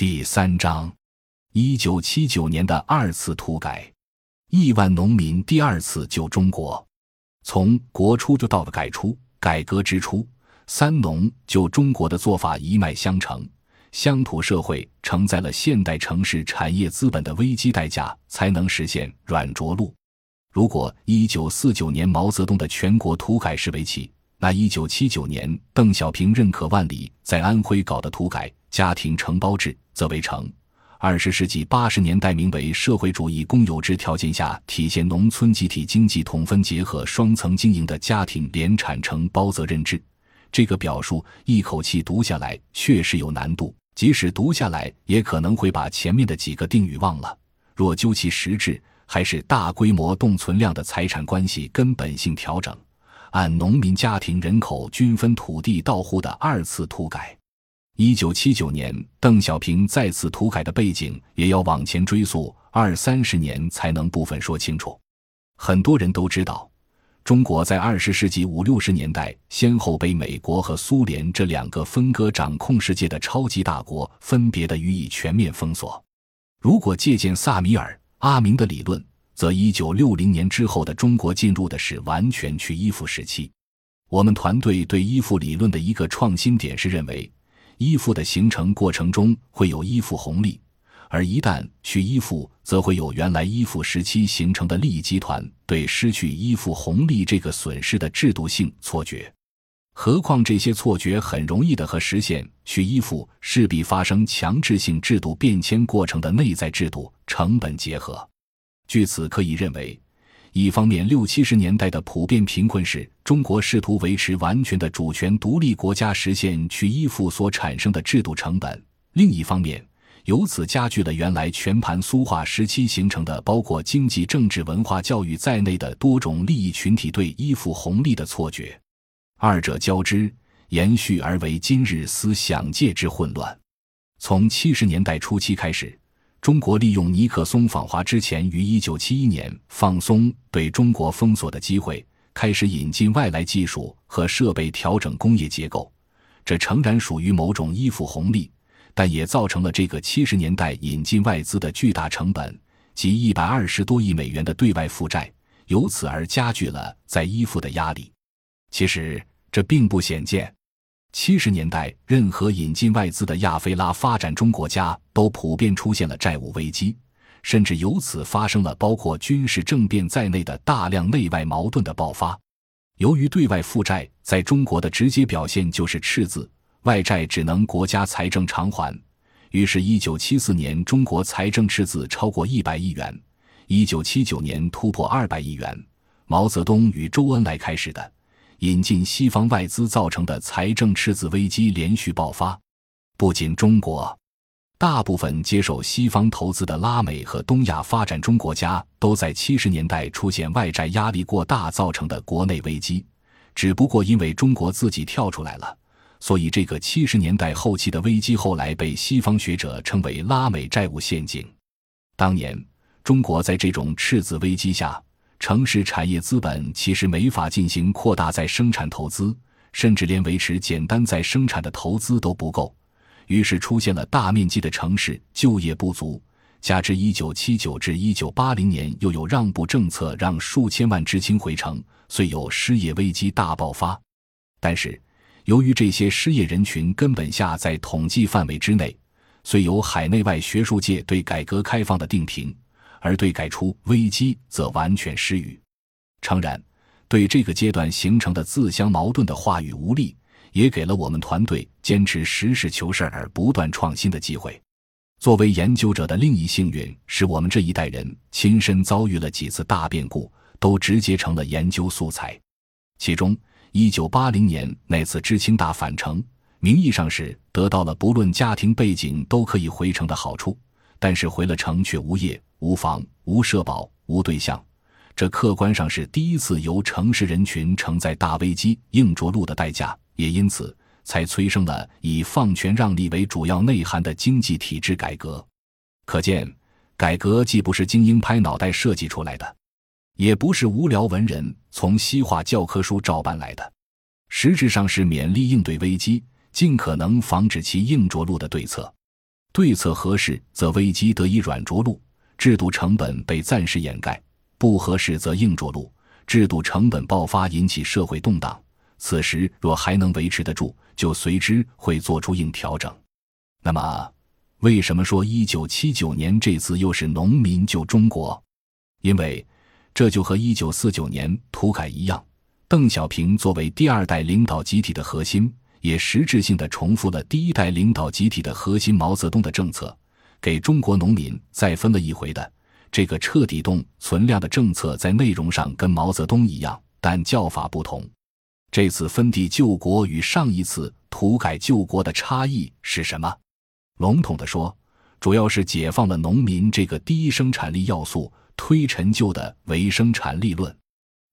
第三章，一九七九年的二次土改，亿万农民第二次救中国。从国初就到了改初，改革之初，三农救中国的做法一脉相承。乡土社会承载了现代城市产业资本的危机代价，才能实现软着陆。如果一九四九年毛泽东的全国土改是为期，那一九七九年邓小平认可万里在安徽搞的土改家庭承包制则为成。二十世纪八十年代名为社会主义公有制条件下体现农村集体经济统分结合双层经营的家庭联产承包责任制。这个表述一口气读下来确实有难度，即使读下来也可能会把前面的几个定语忘了。若究其实质，还是大规模动存量的财产关系根本性调整。按农民家庭人口均分土地到户的二次土改，一九七九年邓小平再次土改的背景也要往前追溯二三十年才能部分说清楚。很多人都知道，中国在二十世纪五六十年代先后被美国和苏联这两个分割掌控世界的超级大国分别的予以全面封锁。如果借鉴萨米尔、阿明的理论。则一九六零年之后的中国进入的是完全去依附时期。我们团队对依附理论的一个创新点是认为，依附的形成过程中会有依附红利，而一旦去依附，则会有原来依附时期形成的利益集团对失去依附红利这个损失的制度性错觉。何况这些错觉很容易的和实现去依附势必发生强制性制度变迁过程的内在制度成本结合。据此可以认为，一方面六七十年代的普遍贫困是中国试图维持完全的主权独立国家实现去依附所产生的制度成本；另一方面，由此加剧了原来全盘苏化时期形成的包括经济、政治、文化、教育在内的多种利益群体对依附红利的错觉，二者交织延续而为今日思想界之混乱。从七十年代初期开始。中国利用尼克松访华之前于一九七一年放松对中国封锁的机会，开始引进外来技术和设备，调整工业结构。这诚然属于某种依附红利，但也造成了这个七十年代引进外资的巨大成本，及一百二十多亿美元的对外负债，由此而加剧了在依附的压力。其实这并不鲜见。七十年代，任何引进外资的亚非拉发展中国家都普遍出现了债务危机，甚至由此发生了包括军事政变在内的大量内外矛盾的爆发。由于对外负债在中国的直接表现就是赤字，外债只能国家财政偿还，于是，一九七四年中国财政赤字超过一百亿元，一九七九年突破二百亿元。毛泽东与周恩来开始的。引进西方外资造成的财政赤字危机连续爆发，不仅中国，大部分接受西方投资的拉美和东亚发展中国家都在七十年代出现外债压力过大造成的国内危机。只不过因为中国自己跳出来了，所以这个七十年代后期的危机后来被西方学者称为拉美债务陷阱。当年中国在这种赤字危机下。城市产业资本其实没法进行扩大再生产投资，甚至连维持简单再生产的投资都不够，于是出现了大面积的城市就业不足。加之一九七九至一九八零年又有让步政策，让数千万知青回城，遂有失业危机大爆发。但是，由于这些失业人群根本下在统计范围之内，遂有海内外学术界对改革开放的定评。而对改出危机则完全失语。诚然，对这个阶段形成的自相矛盾的话语无力，也给了我们团队坚持实事求是而不断创新的机会。作为研究者的另一幸运，是我们这一代人亲身遭遇了几次大变故，都直接成了研究素材。其中，一九八零年那次知青大返程，名义上是得到了不论家庭背景都可以回城的好处，但是回了城却无业。无房、无社保、无对象，这客观上是第一次由城市人群承载大危机硬着陆的代价，也因此才催生了以放权让利为主要内涵的经济体制改革。可见，改革既不是精英拍脑袋设计出来的，也不是无聊文人从西化教科书照搬来的，实质上是勉力应对危机、尽可能防止其硬着陆的对策。对策合适，则危机得以软着陆，制度成本被暂时掩盖；不合适，则硬着陆，制度成本爆发，引起社会动荡。此时若还能维持得住，就随之会做出硬调整。那么，为什么说一九七九年这次又是农民救中国？因为这就和一九四九年土改一样，邓小平作为第二代领导集体的核心，也实质性的重复了第一代领导集体的核心毛泽东的政策，给中国农民再分了一回的这个彻底动存量的政策，在内容上跟毛泽东一样，但叫法不同。这次分地救国与上一次土改救国的差异是什么？笼统的说，主要是解放了农民这个第一生产力要素，推陈旧的唯生产力论。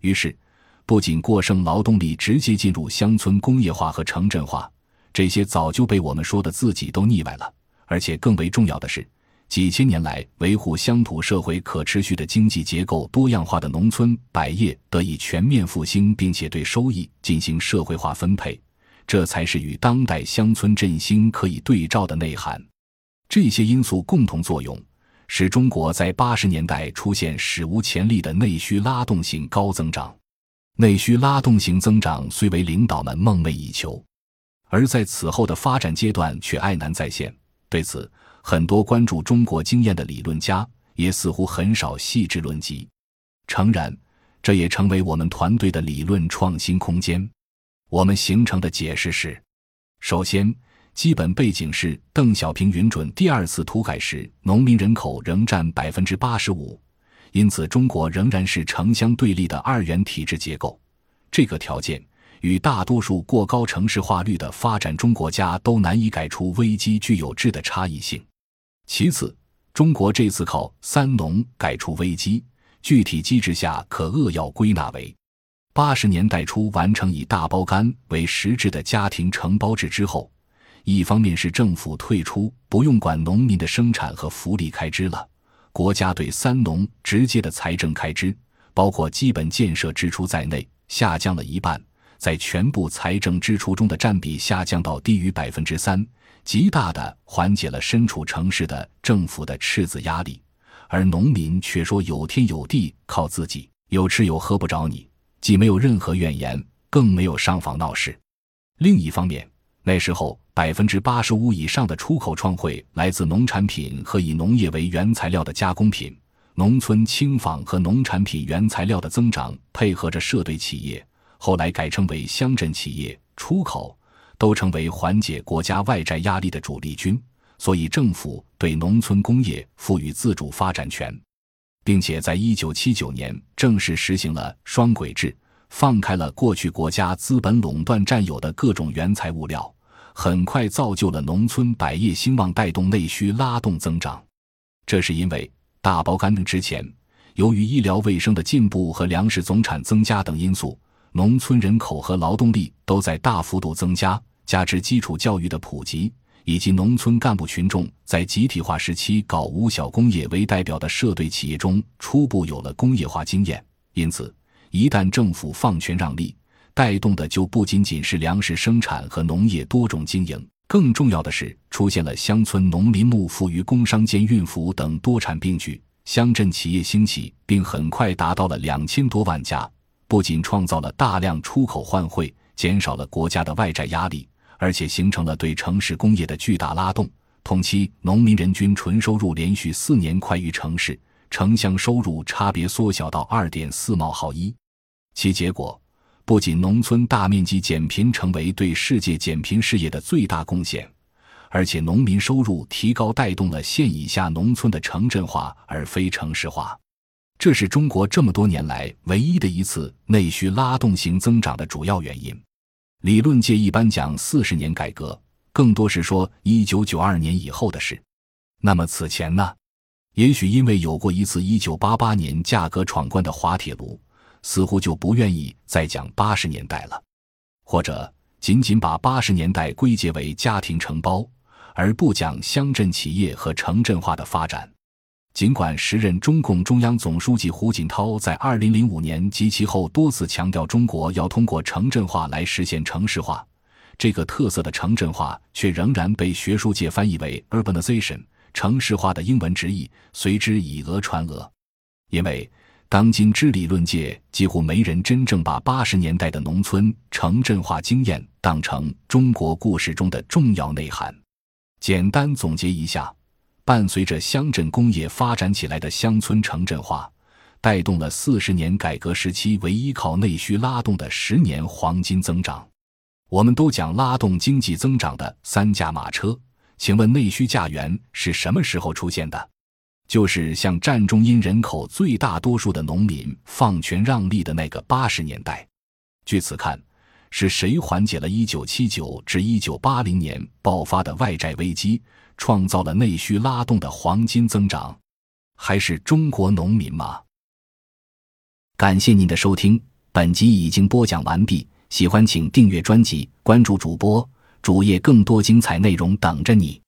于是，不仅过剩劳动力直接进入乡村工业化和城镇化，这些早就被我们说的自己都腻歪了，而且更为重要的是。几千年来，维护乡土社会可持续的经济结构多样化的农村百业得以全面复兴，并且对收益进行社会化分配，这才是与当代乡村振兴可以对照的内涵。这些因素共同作用，使中国在八十年代出现史无前例的内需拉动性高增长。内需拉动型增长虽为领导们梦寐以求，而在此后的发展阶段却爱难再现。对此，很多关注中国经验的理论家也似乎很少细致论及。诚然，这也成为我们团队的理论创新空间。我们形成的解释是：首先，基本背景是邓小平允准第二次土改时，农民人口仍占百分之八十五，因此中国仍然是城乡对立的二元体制结构。这个条件。与大多数过高城市化率的发展中国家都难以改出危机具有质的差异性。其次，中国这次靠“三农”改出危机，具体机制下可扼要归纳为：八十年代初完成以大包干为实质的家庭承包制之后，一方面是政府退出不用管农民的生产和福利开支了，国家对“三农”直接的财政开支，包括基本建设支出在内，下降了一半。在全部财政支出中的占比下降到低于百分之三，极大的缓解了身处城市的政府的赤字压力，而农民却说有天有地，靠自己，有吃有喝不着你，既没有任何怨言，更没有上访闹事。另一方面，那时候百分之八十五以上的出口创汇来自农产品和以农业为原材料的加工品，农村轻纺和农产品原材料的增长配合着社队企业。后来改称为乡镇企业，出口都成为缓解国家外债压力的主力军，所以政府对农村工业赋予自主发展权，并且在一九七九年正式实行了双轨制，放开了过去国家资本垄断占有的各种原材物料，很快造就了农村百业兴旺，带动内需，拉动增长。这是因为大包干之前，由于医疗卫生的进步和粮食总产增加等因素。农村人口和劳动力都在大幅度增加，加之基础教育的普及，以及农村干部群众在集体化时期搞无小工业为代表的社队企业中初步有了工业化经验，因此一旦政府放权让利，带动的就不仅仅是粮食生产和农业多种经营，更重要的是出现了乡村农林牧副渔工商兼运服等多产并举，乡镇企业兴起，并很快达到了两千多万家。不仅创造了大量出口换汇，减少了国家的外债压力，而且形成了对城市工业的巨大拉动。同期，农民人均纯收入连续四年快于城市，城乡收入差别缩小到二点四毛毫一。其结果，不仅农村大面积减贫成为对世界减贫事业的最大贡献，而且农民收入提高带动了县以下农村的城镇化而非城市化。这是中国这么多年来唯一的一次内需拉动型增长的主要原因。理论界一般讲四十年改革，更多是说一九九二年以后的事。那么此前呢？也许因为有过一次一九八八年价格闯关的滑铁卢，似乎就不愿意再讲八十年代了，或者仅仅把八十年代归结为家庭承包，而不讲乡镇企业和城镇化的发展。尽管时任中共中央总书记胡锦涛在二零零五年及其后多次强调，中国要通过城镇化来实现城市化，这个特色的城镇化却仍然被学术界翻译为 urbanization，城市化的英文直译随之以讹传讹。因为当今之理论界几乎没人真正把八十年代的农村城镇化经验当成中国故事中的重要内涵。简单总结一下，伴随着乡镇工业发展起来的乡村城镇化。带动了四十年改革时期唯一靠内需拉动的十年黄金增长。我们都讲拉动经济增长的三驾马车，请问内需价源是什么时候出现的？就是向占中因人口最大多数的农民放权让利的那个八十年代。据此看，是谁缓解了1979至1980年爆发的外债危机，创造了内需拉动的黄金增长？还是中国农民吗？感谢您的收听，本集已经播讲完毕。喜欢请订阅专辑，关注主播主页，更多精彩内容等着你。